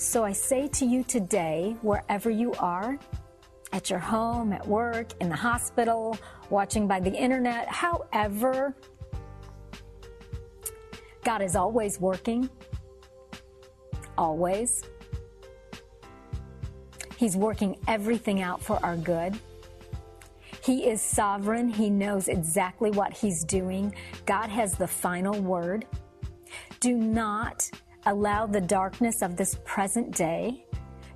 So I say to you today, wherever you are, at your home, at work, in the hospital, watching by the internet, however, God is always working. Always. He's working everything out for our good. He is sovereign. He knows exactly what he's doing. God has the final word. Do not allow the darkness of this present day.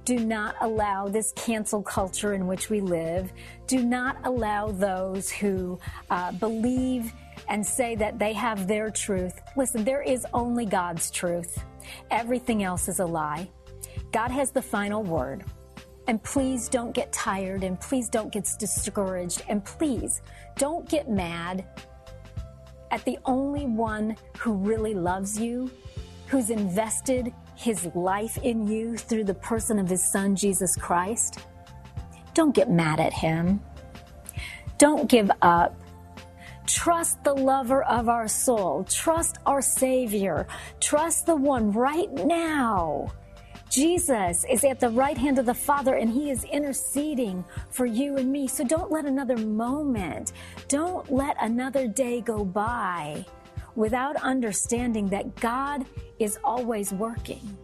Do not allow this cancel culture in which we live. Do not allow those who uh, believe and say that they have their truth. Listen, there is only God's truth. Everything else is a lie. God has the final word. And please don't get tired and please don't get discouraged and please don't get mad at the only one who really loves you who's invested his life in you through the person of his son, Jesus Christ, don't get mad at him. Don't give up. Trust the lover of our soul. Trust our Savior. Trust the one right now. Jesus is at the right hand of the Father and He is interceding for you and me. So don't let another moment, don't let another day go by without understanding that God is always working.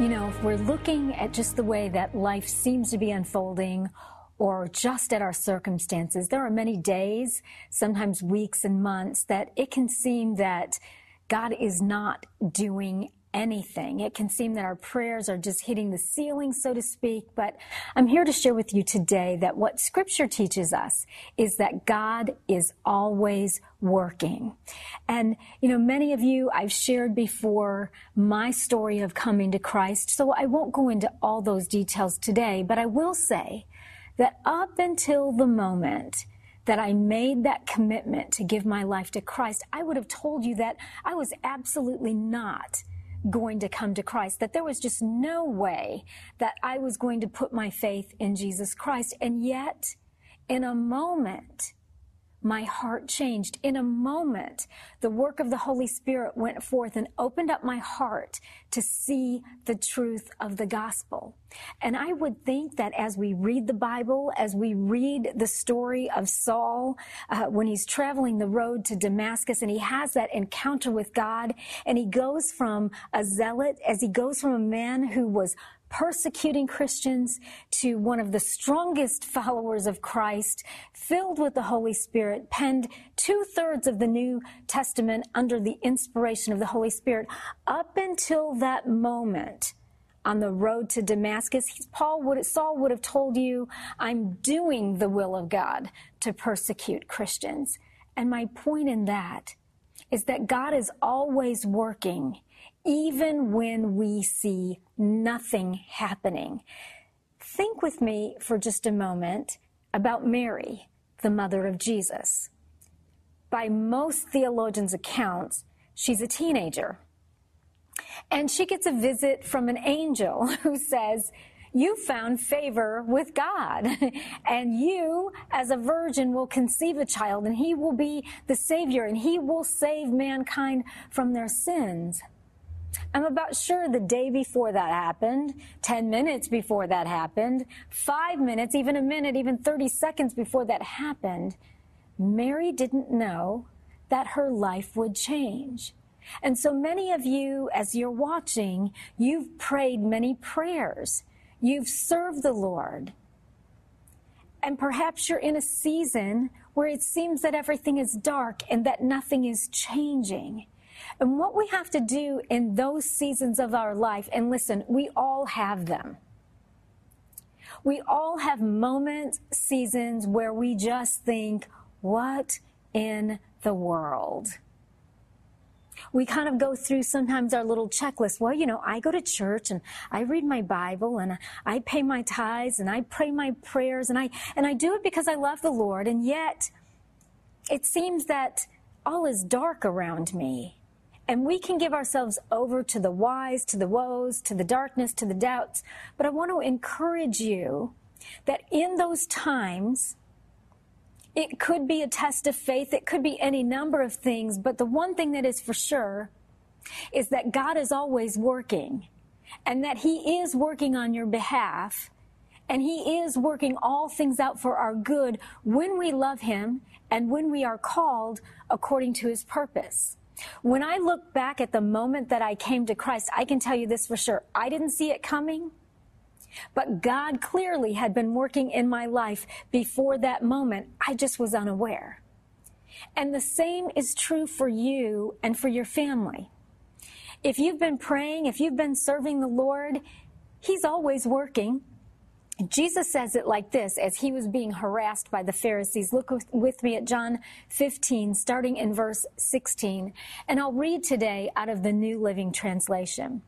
You know, if we're looking at just the way that life seems to be unfolding or just at our circumstances, there are many days, sometimes weeks and months, that it can seem that God is not doing anything. It can seem that our prayers are just hitting the ceiling, so to speak, but I'm here to share with you today that what scripture teaches us is that God is always working. And, you know, many of you, I've shared before my story of coming to Christ, so I won't go into all those details today, but I will say that up until the moment that I made that commitment to give my life to Christ, I would have told you that I was absolutely not going to come to Christ, that there was just no way that I was going to put my faith in Jesus Christ. And yet, in a moment, my heart changed. In a moment, the work of the Holy Spirit went forth and opened up my heart to see the truth of the gospel. And I would think that as we read the Bible, as we read the story of Saul, uh, when he's traveling the road to Damascus and he has that encounter with God and he goes from a zealot, as he goes from a man who was persecuting Christians to one of the strongest followers of Christ, filled with the Holy Spirit, penned two thirds of the New Testament under the inspiration of the Holy Spirit. Up until that moment, on the road to Damascus, Paul would, Saul would have told you, I'm doing the will of God to persecute Christians. And my point in that is that God is always working even when we see nothing happening. Think with me for just a moment about Mary, the mother of Jesus. By most theologians' accounts, she's a teenager. And she gets a visit from an angel who says, you found favor with God. and you, as a virgin, will conceive a child, and he will be the Savior, and he will save mankind from their sins. I'm about sure the day before that happened, 10 minutes before that happened, five minutes, even a minute, even 30 seconds before that happened, Mary didn't know that her life would change. And so many of you, as you're watching, you've prayed many prayers. You've served the Lord. And perhaps you're in a season where it seems that everything is dark and that nothing is changing. And what we have to do in those seasons of our life, and listen, we all have them. We all have moments, seasons where we just think, what in the world? we kind of go through sometimes our little checklist. Well, you know, I go to church and I read my Bible and I pay my tithes and I pray my prayers and I, and I do it because I love the Lord. And yet it seems that all is dark around me. And we can give ourselves over to the whys, to the woes, to the darkness, to the doubts. But I want to encourage you that in those times, It could be a test of faith. It could be any number of things. But the one thing that is for sure is that God is always working and that He is working on your behalf and He is working all things out for our good when we love Him and when we are called according to His purpose. When I look back at the moment that I came to Christ, I can tell you this for sure. I didn't see it coming. But God clearly had been working in my life before that moment. I just was unaware. And the same is true for you and for your family. If you've been praying, if you've been serving the Lord, He's always working. Jesus says it like this as he was being harassed by the Pharisees. Look with, me at John 15, starting in verse 16. And I'll read today out of the New Living Translation.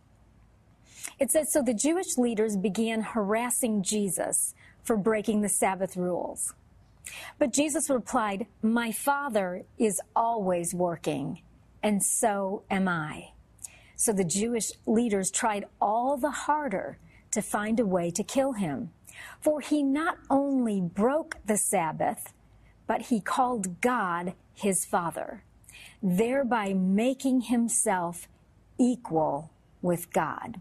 It says, So the Jewish leaders began harassing Jesus for breaking the Sabbath rules. But Jesus replied, My Father is always working, and so am I. So the Jewish leaders tried all the harder to find a way to kill him. For he not only broke the Sabbath, but he called God his Father, thereby making himself equal with God.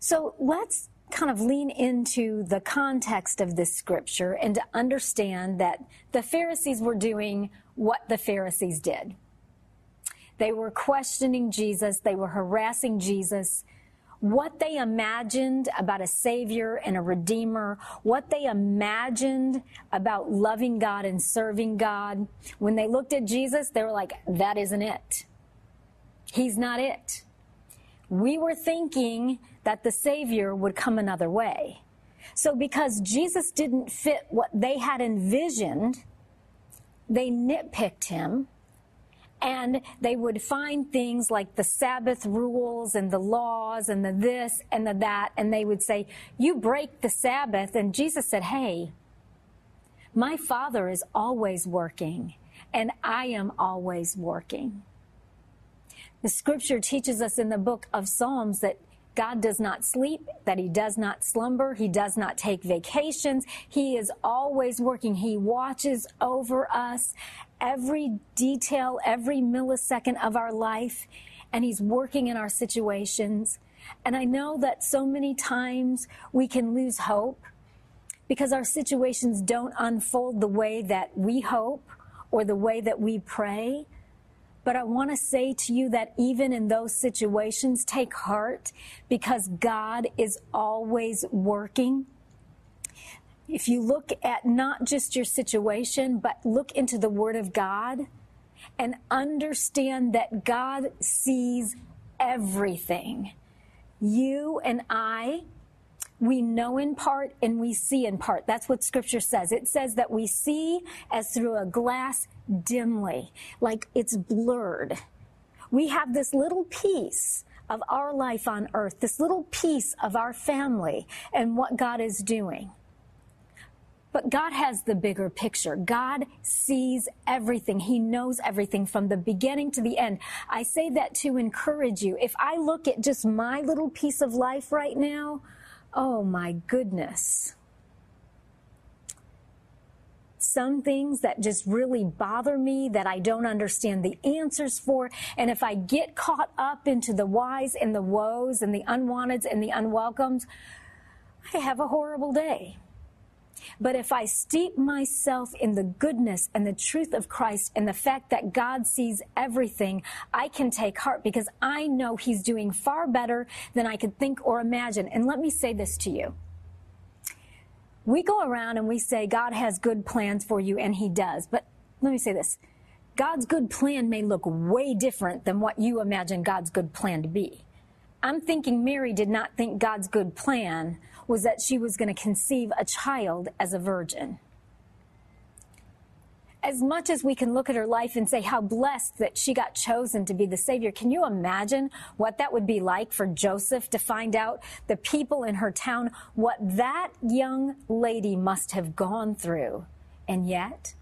So let's kind of lean into the context of this scripture and to understand that the Pharisees were doing what the Pharisees did. They were questioning Jesus, they were harassing Jesus. What they imagined about a Savior and a Redeemer, what they imagined about loving God and serving God, when they looked at Jesus, they were like, that isn't it. He's not it. We were thinking that the Savior would come another way. So because Jesus didn't fit what they had envisioned, they nitpicked him and they would find things like the Sabbath rules and the laws and the this and the that, and they would say, You break the Sabbath. And Jesus said, Hey, my Father is always working, and I am always working. The scripture teaches us in the book of Psalms that God does not sleep, that He does not slumber, He does not take vacations. He is always working. He watches over us every detail, every millisecond of our life, and He's working in our situations. And I know that so many times we can lose hope because our situations don't unfold the way that we hope or the way that we pray. But I want to say to you that even in those situations, take heart because God is always working. If you look at not just your situation, but look into the Word of God and understand that God sees everything. You and I, we know in part and we see in part. That's what scripture says. It says that we see as through a glass dimly, like it's blurred. We have this little piece of our life on earth, this little piece of our family and what God is doing. But God has the bigger picture. God sees everything. He knows everything from the beginning to the end. I say that to encourage you. If I look at just my little piece of life right now, oh my goodness some things that just really bother me that I don't understand the answers for. And if I get caught up into the whys and the woes and the unwanteds and the unwelcomes, I have a horrible day. But if I steep myself in the goodness and the truth of Christ and the fact that God sees everything, I can take heart because I know He's doing far better than I could think or imagine. And let me say this to you we go around and we say God has good plans for you, and He does. But let me say this God's good plan may look way different than what you imagine God's good plan to be. I'm thinking Mary did not think God's good plan was that she was going to conceive a child as a virgin as much as we can look at her life and say how blessed that she got chosen to be the Savior, can you imagine what that would be like for Joseph to find out the people in her town what that young lady must have gone through? And yet,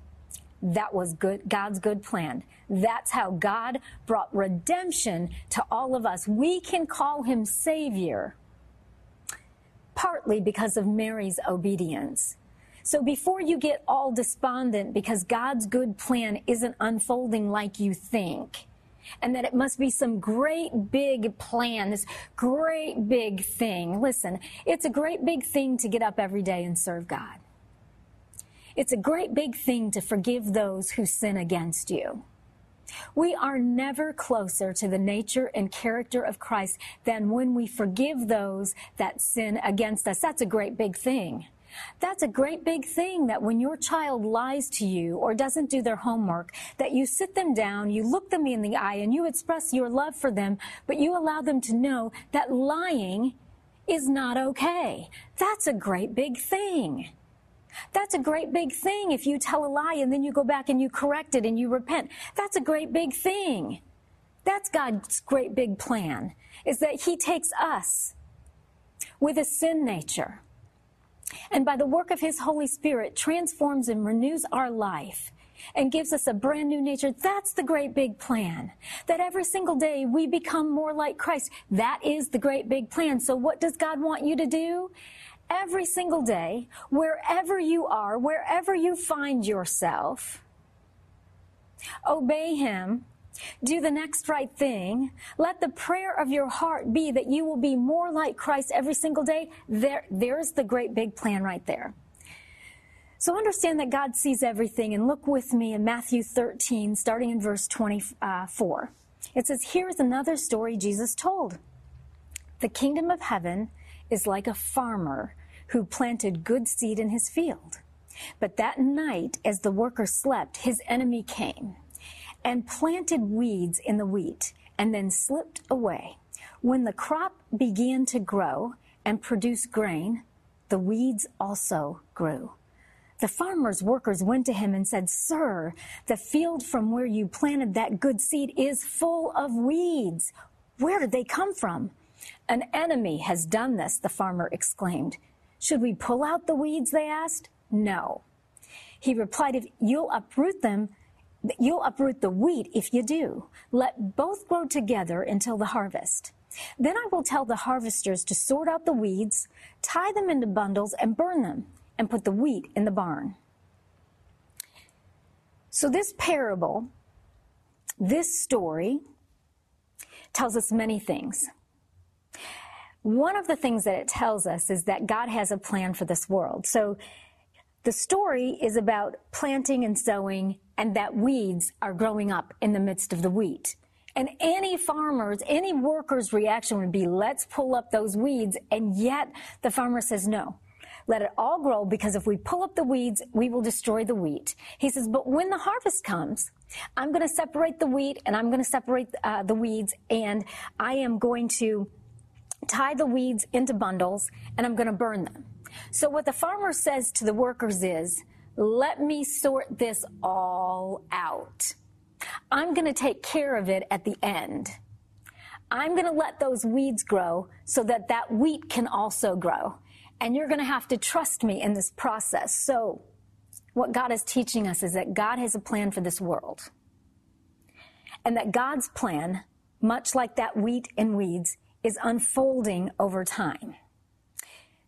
that was good, God's good plan. That's how God brought redemption to all of us. We can call him Savior partly because of Mary's obedience. So before you get all despondent because God's good plan isn't unfolding like you think, and that it must be some great big plan, this great big thing. Listen, it's a great big thing to get up every day and serve God. It's a great big thing to forgive those who sin against you. We are never closer to the nature and character of Christ than when we forgive those that sin against us. That's a great big thing. That's a great big thing that when your child lies to you or doesn't do their homework, that you sit them down, you look them in the eye, and you express your love for them, but you allow them to know that lying is not okay. That's a great big thing. That's a great big thing if you tell a lie and then you go back and you correct it and you repent. That's a great big thing. That's God's great big plan, is that He takes us with a sin nature and by the work of His Holy Spirit transforms and renews our life and gives us a brand new nature. That's the great big plan. That every single day we become more like Christ. That is the great big plan. So what does God want you to do? Every single day, wherever you are, wherever you find yourself, obey Him. Do the next right thing. Let the prayer of your heart be that you will be more like Christ every single day. There, there's the great big plan right there. So understand that God sees everything and look with me in Matthew 13, starting in verse 24. It says, Here's another story Jesus told. The kingdom of heaven is like a farmer who planted good seed in his field. But that night, as the worker slept, his enemy came and planted weeds in the wheat and then slipped away. When the crop began to grow and produce grain, the weeds also grew. The farmer's workers went to him and said, Sir, the field from where you planted that good seed is full of weeds. Where did they come from? An enemy has done this, the farmer exclaimed. Should we pull out the weeds? They asked. No. He replied, If you'll uproot them, you'll uproot the wheat if you do. Let both grow together until the harvest. Then I will tell the harvesters to sort out the weeds, tie them into bundles, and burn them, and put the wheat in the barn. So, this parable, this story, tells us many things. One of the things that it tells us is that God has a plan for this world. So the story is about planting and sowing and that weeds are growing up in the midst of the wheat. And any farmer's, any worker's reaction would be, let's pull up those weeds. And yet the farmer says, no, let it all grow because if we pull up the weeds, we will destroy the wheat. He says, but when the harvest comes, I'm going to separate the wheat and I'm going to separate uh, the weeds and I am going to tie the weeds into bundles, and I'm going to burn them. So what the farmer says to the workers is, let me sort this all out. I'm going to take care of it at the end. I'm going to let those weeds grow so that that wheat can also grow. And you're going to have to trust me in this process. So what God is teaching us is that God has a plan for this world. And that God's plan, much like that wheat and weeds, is unfolding over time.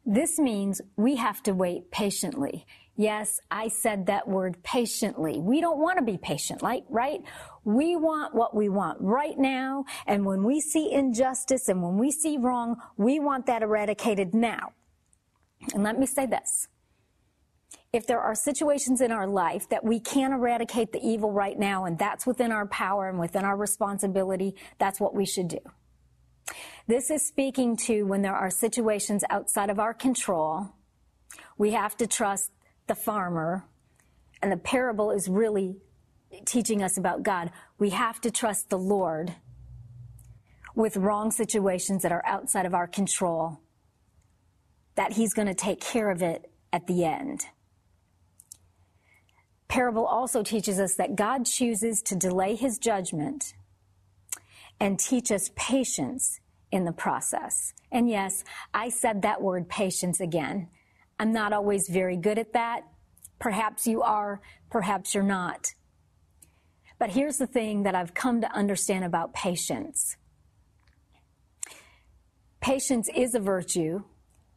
This means we have to wait patiently. Yes, I said that word patiently. We don't want to be patient, like, right? We want what we want right now. And when we see injustice and when we see wrong, we want that eradicated now. And let me say this. If there are situations in our life that we can eradicate the evil right now, and that's within our power and within our responsibility, that's what we should do. This is speaking to when there are situations outside of our control. We have to trust the farmer. And the parable is really teaching us about God. We have to trust the Lord with wrong situations that are outside of our control, that He's going to take care of it at the end. Parable also teaches us that God chooses to delay His judgment and teach us patience in the process. And yes, I said that word patience again. I'm not always very good at that. Perhaps you are, perhaps you're not. But here's the thing that I've come to understand about patience. Patience is a virtue.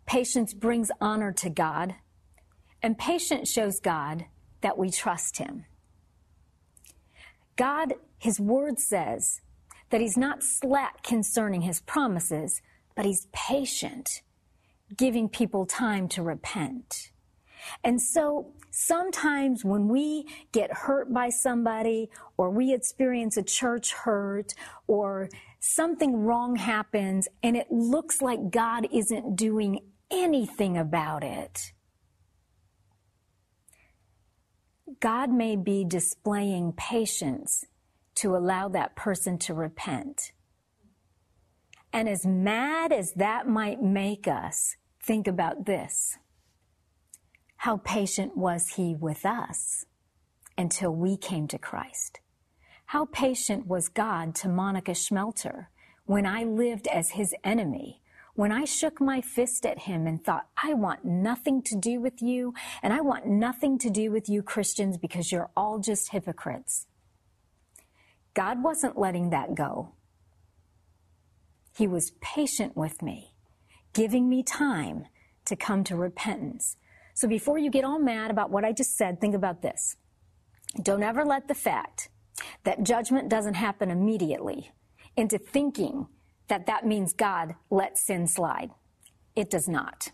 Patience brings honor to God. And patience shows God that we trust Him. God, His Word says that He's not slack concerning His promises, but He's patient, giving people time to repent. And so sometimes when we get hurt by somebody or we experience a church hurt or something wrong happens and it looks like God isn't doing anything about it, God may be displaying patience to allow that person to repent. And as mad as that might make us, think about this. How patient was he with us until we came to Christ? How patient was God to Monica Schmelter when I lived as his enemy? When I shook my fist at him and thought, I want nothing to do with you, and I want nothing to do with you Christians because you're all just hypocrites. God wasn't letting that go. He was patient with me, giving me time to come to repentance so before you get all mad about what I just said, think about this. Don't ever let the fact that judgment doesn't happen immediately into thinking that that means God lets sin slide. It does not.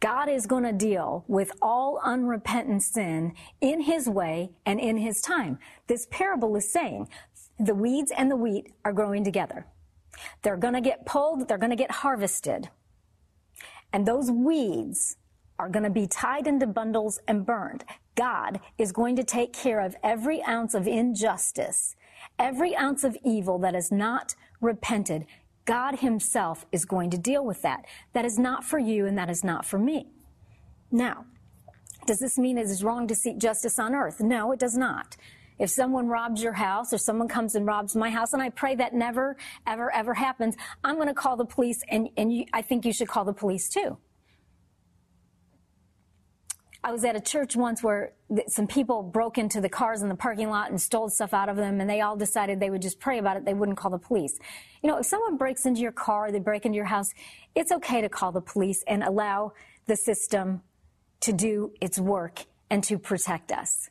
God is going to deal with all unrepentant sin in his way and in his time. This parable is saying the weeds and the wheat are growing together. They're going to get pulled, they're going to get harvested. And those weeds are going to be tied into bundles and burned. God is going to take care of every ounce of injustice, every ounce of evil that is not repented. God himself is going to deal with that. That is not for you and that is not for me. Now, does this mean it is wrong to seek justice on earth? No, it does not. If someone robs your house or someone comes and robs my house, and I pray that never, ever, ever happens, I'm going to call the police and, and you, I think you should call the police too. I was at a church once where some people broke into the cars in the parking lot and stole stuff out of them, and they all decided they would just pray about it. They wouldn't call the police. You know, if someone breaks into your car, they break into your house, it's okay to call the police and allow the system to do its work and to protect us.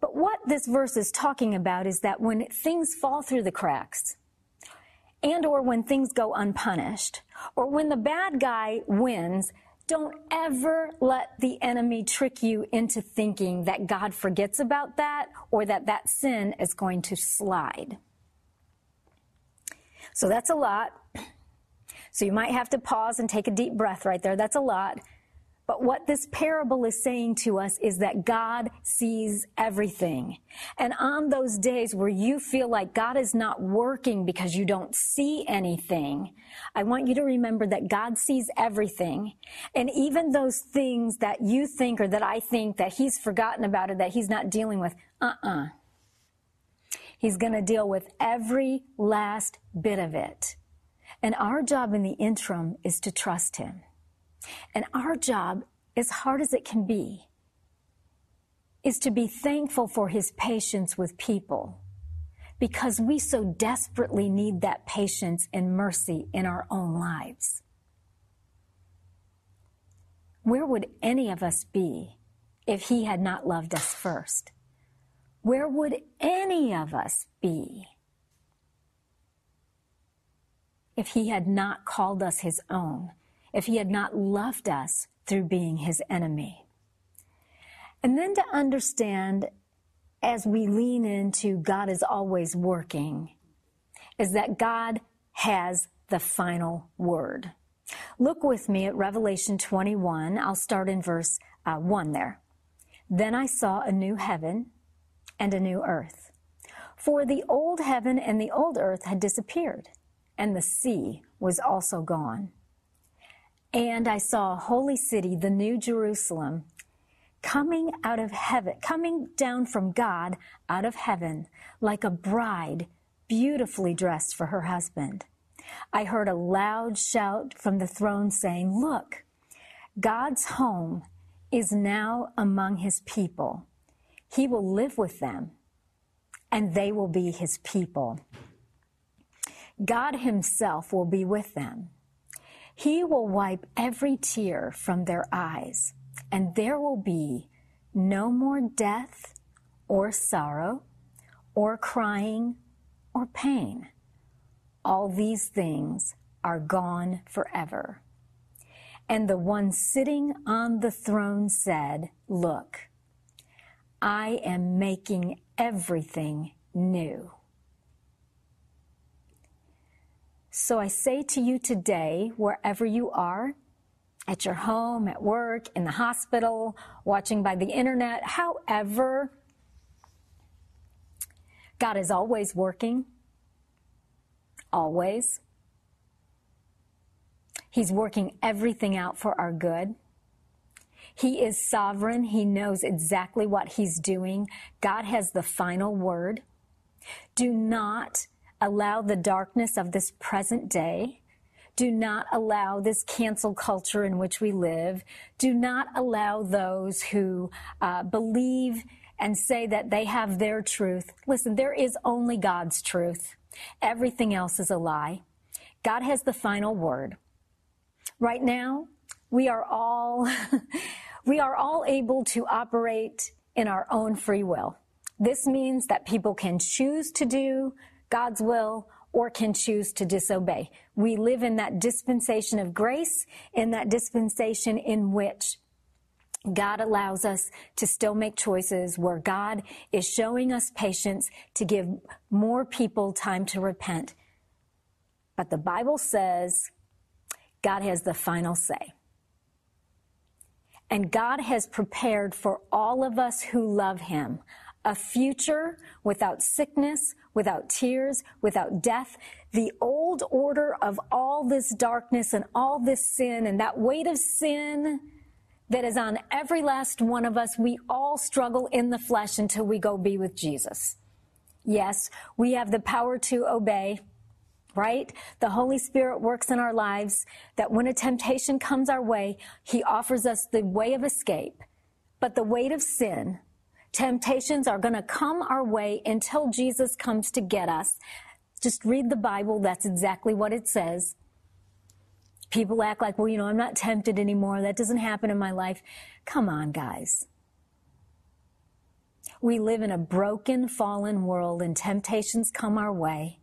But what this verse is talking about is that when things fall through the cracks, and or when things go unpunished, or when the bad guy wins, don't ever let the enemy trick you into thinking that God forgets about that or that that sin is going to slide. So that's a lot. So you might have to pause and take a deep breath right there. That's a lot. But what this parable is saying to us is that God sees everything. And on those days where you feel like God is not working because you don't see anything, I want you to remember that God sees everything. And even those things that you think or that I think that He's forgotten about or that He's not dealing with, uh-uh. He's going to deal with every last bit of it. And our job in the interim is to trust Him. And our job, as hard as it can be, is to be thankful for his patience with people because we so desperately need that patience and mercy in our own lives. Where would any of us be if he had not loved us first? Where would any of us be if he had not called us his own if he had not loved us through being his enemy. And then to understand as we lean into God is always working is that God has the final word. Look with me at Revelation 21. I'll start in verse uh, 1 there. Then I saw a new heaven and a new earth. For the old heaven and the old earth had disappeared, and the sea was also gone. And I saw a holy city, the new Jerusalem, coming out of heaven, coming down from God out of heaven, like a bride beautifully dressed for her husband. I heard a loud shout from the throne saying, Look, God's home is now among his people. He will live with them, and they will be his people. God himself will be with them. He will wipe every tear from their eyes, and there will be no more death or sorrow or crying or pain. All these things are gone forever. And the one sitting on the throne said, Look, I am making everything new. So I say to you today, wherever you are, at your home, at work, in the hospital, watching by the internet, however, God is always working. Always. He's working everything out for our good. He is sovereign. He knows exactly what he's doing. God has the final word. Do not allow the darkness of this present day. Do not allow this cancel culture in which we live. Do not allow those who uh, believe and say that they have their truth. Listen, there is only God's truth. Everything else is a lie. God has the final word. Right now, we are all, we are all able to operate in our own free will. This means that people can choose to do God's will or can choose to disobey. We live in that dispensation of grace, in that dispensation in which God allows us to still make choices where God is showing us patience to give more people time to repent. But the Bible says God has the final say. And God has prepared for all of us who love Him a future without sickness, without tears, without death. The old order of all this darkness and all this sin and that weight of sin that is on every last one of us. We all struggle in the flesh until we go be with Jesus. Yes, we have the power to obey, right? The Holy Spirit works in our lives that when a temptation comes our way, He offers us the way of escape. But the weight of sin, temptations are going to come our way until Jesus comes to get us. Just read the Bible. That's exactly what it says. People act like, well, you know, I'm not tempted anymore. That doesn't happen in my life. Come on, guys. We live in a broken, fallen world and temptations come our way.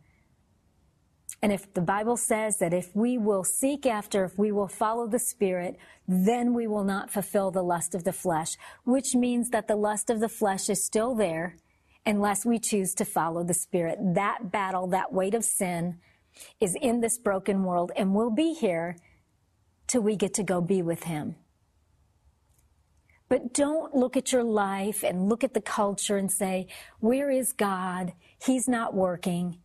And if the Bible says that if we will seek after, if we will follow the Spirit, then we will not fulfill the lust of the flesh, which means that the lust of the flesh is still there unless we choose to follow the Spirit. That battle, that weight of sin is in this broken world and will be here till we get to go be with Him. But don't look at your life and look at the culture and say, where is God? He's not working.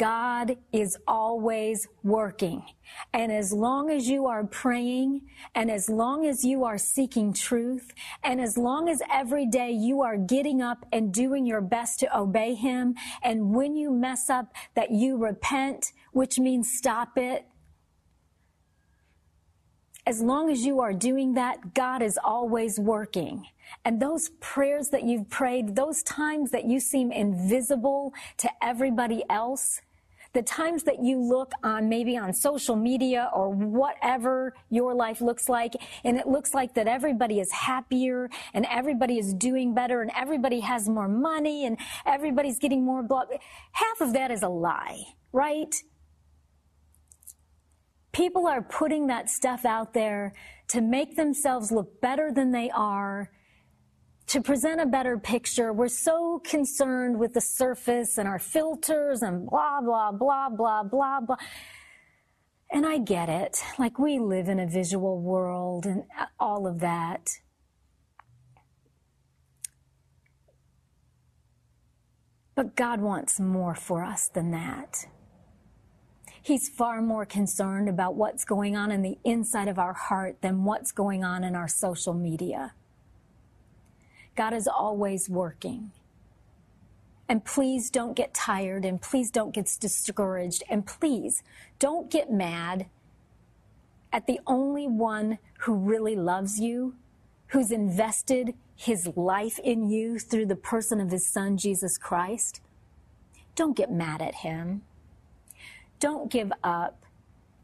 God is always working. And as long as you are praying and as long as you are seeking truth and as long as every day you are getting up and doing your best to obey Him and when you mess up that you repent, which means stop it, as long as you are doing that, God is always working. And those prayers that you've prayed, those times that you seem invisible to everybody else, the times that you look on maybe on social media or whatever your life looks like, and it looks like that everybody is happier and everybody is doing better and everybody has more money and everybody's getting more blood. Half of that is a lie, right? People are putting that stuff out there to make themselves look better than they are to present a better picture, we're so concerned with the surface and our filters and blah, blah, blah, blah, blah, blah. And I get it. Like we live in a visual world and all of that. But God wants more for us than that. He's far more concerned about what's going on in the inside of our heart than what's going on in our social media. God is always working. And please don't get tired and please don't get discouraged and please don't get mad at the only one who really loves you, who's invested his life in you through the person of his son, Jesus Christ. Don't get mad at him. Don't give up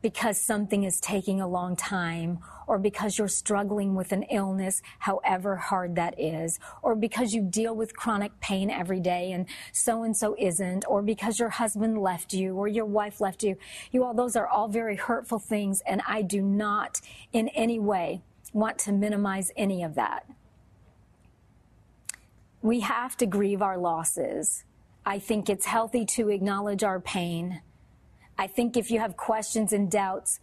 because something is taking a long time or because you're struggling with an illness, however hard that is, or because you deal with chronic pain every day and so and so isn't, or because your husband left you or your wife left you. You all, those are all very hurtful things, and I do not in any way want to minimize any of that. We have to grieve our losses. I think it's healthy to acknowledge our pain. I think if you have questions and doubts,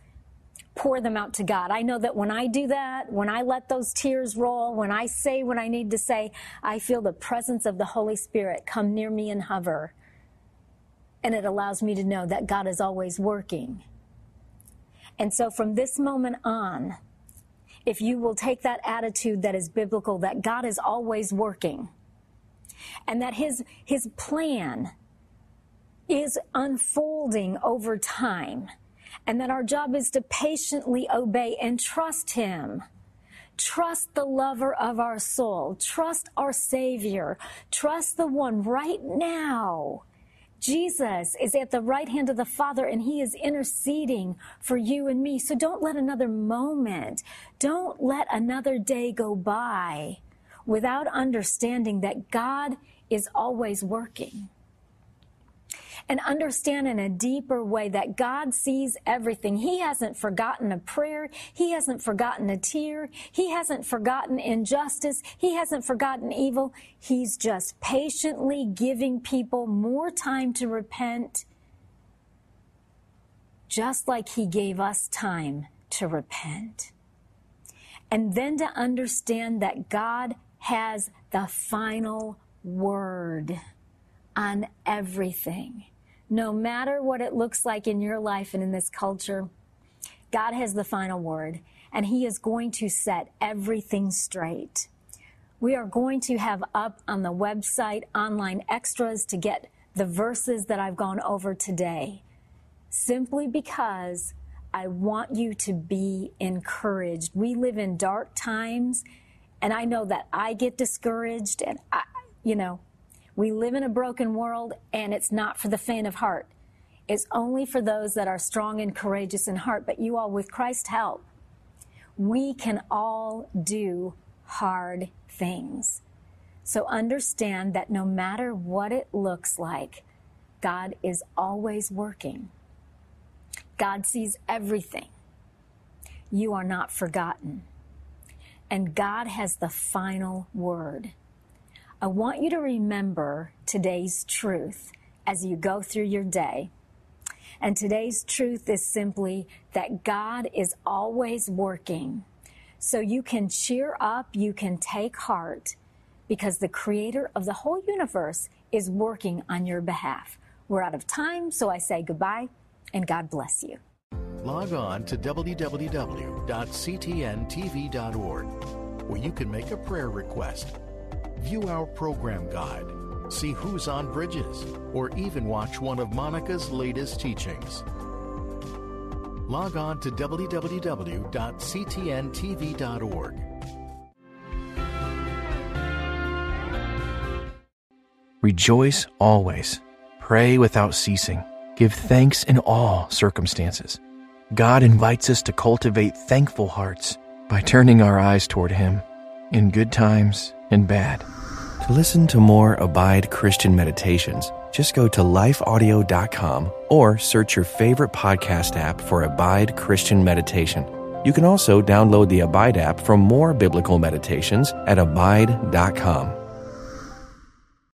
pour them out to God. I know that when I do that, when I let those tears roll, when I say what I need to say, I feel the presence of the Holy Spirit come near me and hover. And it allows me to know that God is always working. And so from this moment on, if you will take that attitude that is biblical, that God is always working, and that his, his plan is unfolding over time, and that our job is to patiently obey and trust Him. Trust the lover of our soul. Trust our Savior. Trust the one right now. Jesus is at the right hand of the Father and He is interceding for you and me. So don't let another moment, don't let another day go by without understanding that God is always working and understand in a deeper way that God sees everything. He hasn't forgotten a prayer. He hasn't forgotten a tear. He hasn't forgotten injustice. He hasn't forgotten evil. He's just patiently giving people more time to repent, just like He gave us time to repent. And then to understand that God has the final word on everything no matter what it looks like in your life and in this culture, God has the final word, and He is going to set everything straight. We are going to have up on the website online extras to get the verses that I've gone over today, simply because I want you to be encouraged. We live in dark times, and I know that I get discouraged, and I, you know, we live in a broken world, and it's not for the faint of heart. It's only for those that are strong and courageous in heart. But you all, with Christ's help, we can all do hard things. So understand that no matter what it looks like, God is always working. God sees everything. You are not forgotten. And God has the final word. I want you to remember today's truth as you go through your day. And today's truth is simply that God is always working. So you can cheer up, you can take heart, because the creator of the whole universe is working on your behalf. We're out of time, so I say goodbye and God bless you. Log on to www.ctntv.org where you can make a prayer request view our program guide, see who's on bridges, or even watch one of Monica's latest teachings. Log on to www.ctntv.org. Rejoice always. Pray without ceasing. Give thanks in all circumstances. God invites us to cultivate thankful hearts by turning our eyes toward Him in good times and bad. To listen to more Abide Christian meditations, just go to lifeaudio.com or search your favorite podcast app for Abide Christian Meditation. You can also download the Abide app for more biblical meditations at abide.com.